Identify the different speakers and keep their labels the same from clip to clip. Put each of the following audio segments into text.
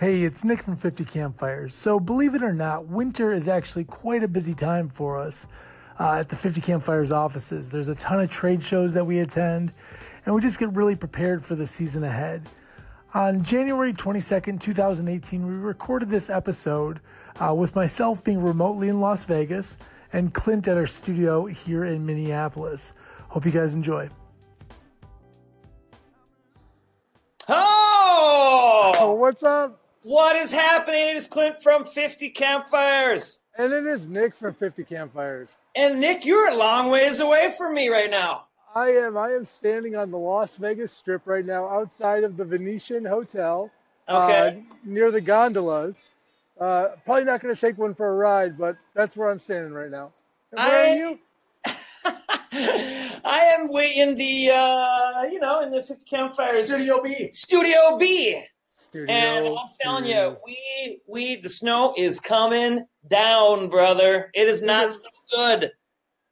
Speaker 1: Hey, it's Nick from 50 Campfires. So, believe it or not, winter is actually quite a busy time for us uh, at the 50 Campfires offices. There's a ton of trade shows that we attend, and we just get really prepared for the season ahead. On January 22nd, 2018, we recorded this episode uh, with myself being remotely in Las Vegas and Clint at our studio here in Minneapolis. Hope you guys enjoy.
Speaker 2: Oh!
Speaker 3: Oh, what's up?
Speaker 2: What is happening? It is Clint from 50 Campfires.
Speaker 3: And it is Nick from 50 Campfires.
Speaker 2: And Nick, you're a long ways away from me right now.
Speaker 3: I am I am standing on the Las Vegas Strip right now outside of the Venetian Hotel.
Speaker 2: Okay.
Speaker 3: Uh, near the gondolas. Uh, probably not going to take one for a ride, but that's where I'm standing right now. And where
Speaker 2: I-
Speaker 3: are you?
Speaker 2: I am way in the, uh, you know, in the 50 Campfires
Speaker 4: Studio B.
Speaker 2: Studio B.
Speaker 3: Studio.
Speaker 2: And I'm telling you, we, we, the snow is coming down, brother. It is not so good.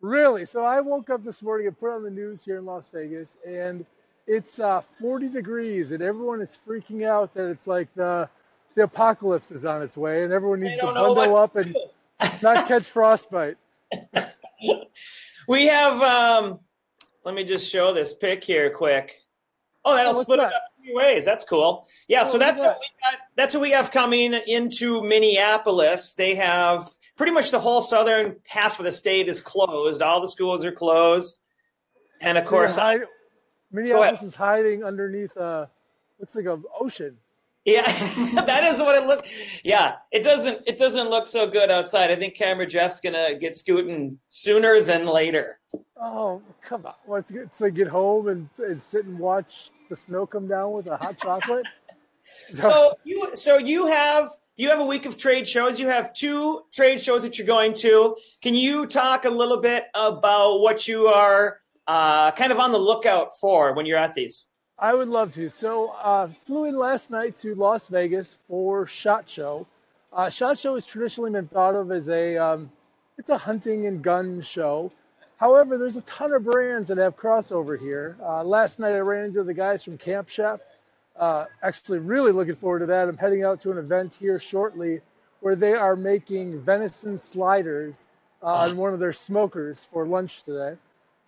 Speaker 3: Really? So I woke up this morning and put on the news here in Las Vegas, and it's uh, 40 degrees, and everyone is freaking out that it's like the the apocalypse is on its way, and everyone needs to bundle up and not catch frostbite.
Speaker 2: We have, um, let me just show this pic here quick. Oh, that'll
Speaker 3: Oh,
Speaker 2: split
Speaker 3: that?
Speaker 2: it up ways. That's cool. Yeah,
Speaker 3: Oh,
Speaker 2: so that's what we got. That's what we have coming into Minneapolis. They have pretty much the whole southern half of the state is closed. All the schools are closed, and of
Speaker 3: So
Speaker 2: course,
Speaker 3: hide- Minneapolis is hiding underneath a looks like an ocean.
Speaker 2: yeah, that is what it looks. Yeah, it doesn't. It doesn't look so good outside. I think Camera Jeff's gonna get scooting sooner than later.
Speaker 3: Oh, come on. Let's get so get home and, and sit and watch the snow come down with a hot chocolate.
Speaker 2: So you so you have you have a week of trade shows. You have two trade shows that you're going to. Can you talk a little bit about what you are uh, kind of on the lookout for when you're at these?
Speaker 3: I would love to. So, uh, flew in last night to Las Vegas for Shot Show. Uh, Shot Show has traditionally been thought of as a um, it's a hunting and gun show. However, there's a ton of brands that have crossover here. Uh, last night I ran into the guys from Camp Chef. Uh, actually, really looking forward to that. I'm heading out to an event here shortly where they are making venison sliders uh, on one of their smokers for lunch today.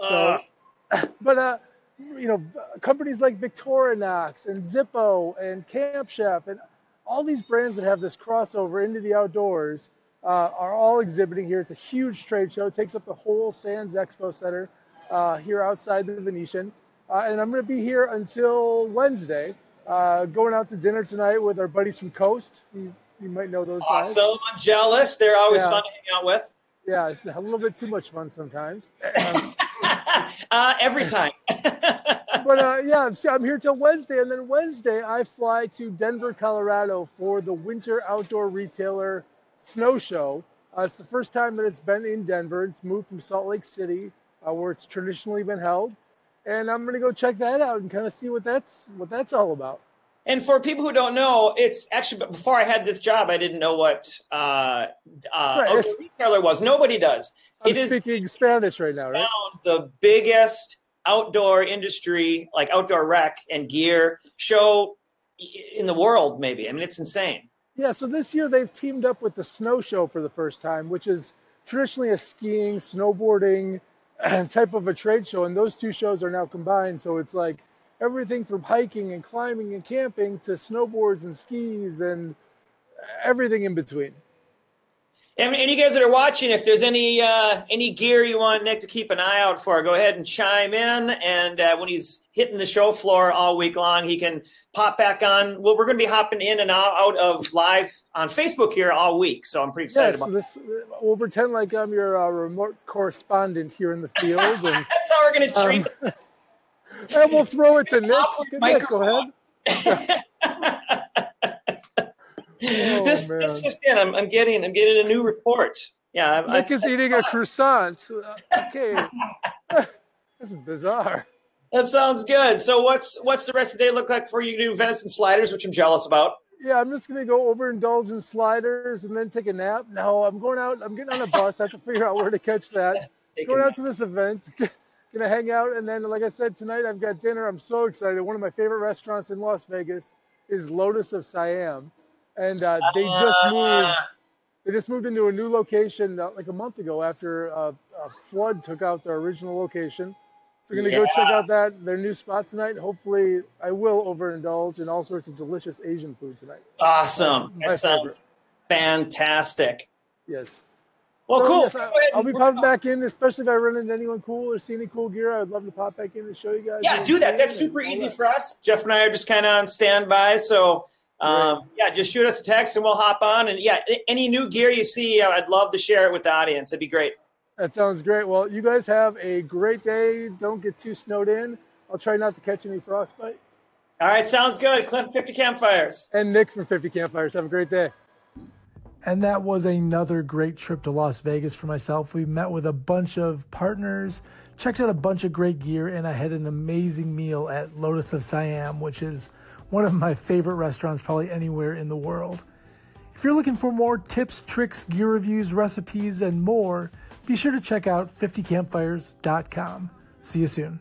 Speaker 3: So, but uh, you know, companies like Victorinox and Zippo and Camp Chef and all these brands that have this crossover into the outdoors uh, are all exhibiting here. It's a huge trade show. It takes up the whole Sands Expo Center uh, here outside the Venetian. Uh, and I'm going to be here until Wednesday. Uh, going out to dinner tonight with our buddies from Coast. You, you might know those guys.
Speaker 2: awesome! I'm jealous. They're always
Speaker 3: Yeah.
Speaker 2: fun to hang out with.
Speaker 3: Yeah, a little bit too much fun sometimes. Um,
Speaker 2: uh, every time.
Speaker 3: but uh, yeah, I'm, I'm here till Wednesday, and then Wednesday I fly to Denver, Colorado for the Winter Outdoor Retailer Snow Show. Uh, it's the first time that it's been in Denver. It's moved from Salt Lake City, uh, where it's traditionally been held, and I'm gonna go check that out and kind of see what that's what that's all about.
Speaker 2: And for people who don't know, it's actually before I had this job, I didn't know what uh, uh,
Speaker 3: Right,
Speaker 2: retailer was. Nobody does.
Speaker 3: I'm
Speaker 2: It is
Speaker 3: speaking Spanish right now, right?
Speaker 2: the biggest outdoor industry, like outdoor rec and gear show in the world. Maybe I mean it's insane.
Speaker 3: Yeah, so this year they've teamed up with the Snow Show for the first time, which is traditionally a skiing, snowboarding type of a trade show, and those two shows are now combined. So it's like everything from hiking and climbing and camping to snowboards and skis and everything in between.
Speaker 2: And any guys that are watching, if there's any uh, any gear you want Nick to keep an eye out for, go ahead and chime in. And uh, when he's hitting the show floor all week long, he can pop back on. Well, we're going to be hopping in and out, of live on Facebook here all week, so I'm pretty excited
Speaker 3: so
Speaker 2: about.
Speaker 3: this we'll pretend like I'm your uh, remote correspondent here in the field, and,
Speaker 2: That's how we're going to treat.
Speaker 3: um, and we'll throw it to Nick. Nick, go ahead.
Speaker 2: this
Speaker 3: Oh,
Speaker 2: this
Speaker 3: man.
Speaker 2: just in. I'm, I'm getting I'm getting a new report. Yeah, I,
Speaker 3: Nick is eating a croissant. Uh, Okay, this is bizarre.
Speaker 2: That sounds good. So what's what's the rest of the day look like for you to do venison sliders, which I'm jealous about.
Speaker 3: Yeah, I'm just gonna go overindulge in sliders and then take a nap. No, I'm going out. I'm getting on a bus. I have to figure out where to catch that.
Speaker 2: Taking
Speaker 3: Going out to this event. Gonna hang out, and then, like I said tonight, I've got dinner. I'm so excited. One of my favorite restaurants in Las Vegas is Lotus of Siam, and uh, they just moved.
Speaker 2: Uh,
Speaker 3: They just moved into a new location uh, like a month ago after uh, a flood took out their original location. So we're gonna go check out that their new spot tonight. Hopefully, I will overindulge in all sorts of delicious Asian food tonight.
Speaker 2: awesome.
Speaker 3: My
Speaker 2: That sounds fantastic.
Speaker 3: Yes.
Speaker 2: Well,
Speaker 3: So,
Speaker 2: cool.
Speaker 3: yes, I, I'll be popping back in, especially if I run into anyone cool or see any cool gear. I'd love to pop back in and show you guys.
Speaker 2: Yeah, do that. That's super easy
Speaker 3: that.
Speaker 2: for us. Jeff and I are just kind of on standby. So, um, yeah, just shoot us a text and we'll hop on. And yeah, any new gear you see, uh, I'd love to share it with the audience. That'd be great.
Speaker 3: That sounds great. Well, you guys have a great day. Don't get too snowed in. I'll try not to catch any frostbite.
Speaker 2: All right, sounds good. Clint 50 Campfires.
Speaker 3: And Nick from 50 Campfires. Have a great day.
Speaker 1: And that was another great trip to Las Vegas for myself. We met with a bunch of partners, checked out a bunch of great gear, and I had an amazing meal at Lotus of Siam, which is one of my favorite restaurants probably anywhere in the world. If you're looking for more tips, tricks, gear reviews, recipes, and more, be sure to check out 50campfires.com. See you soon.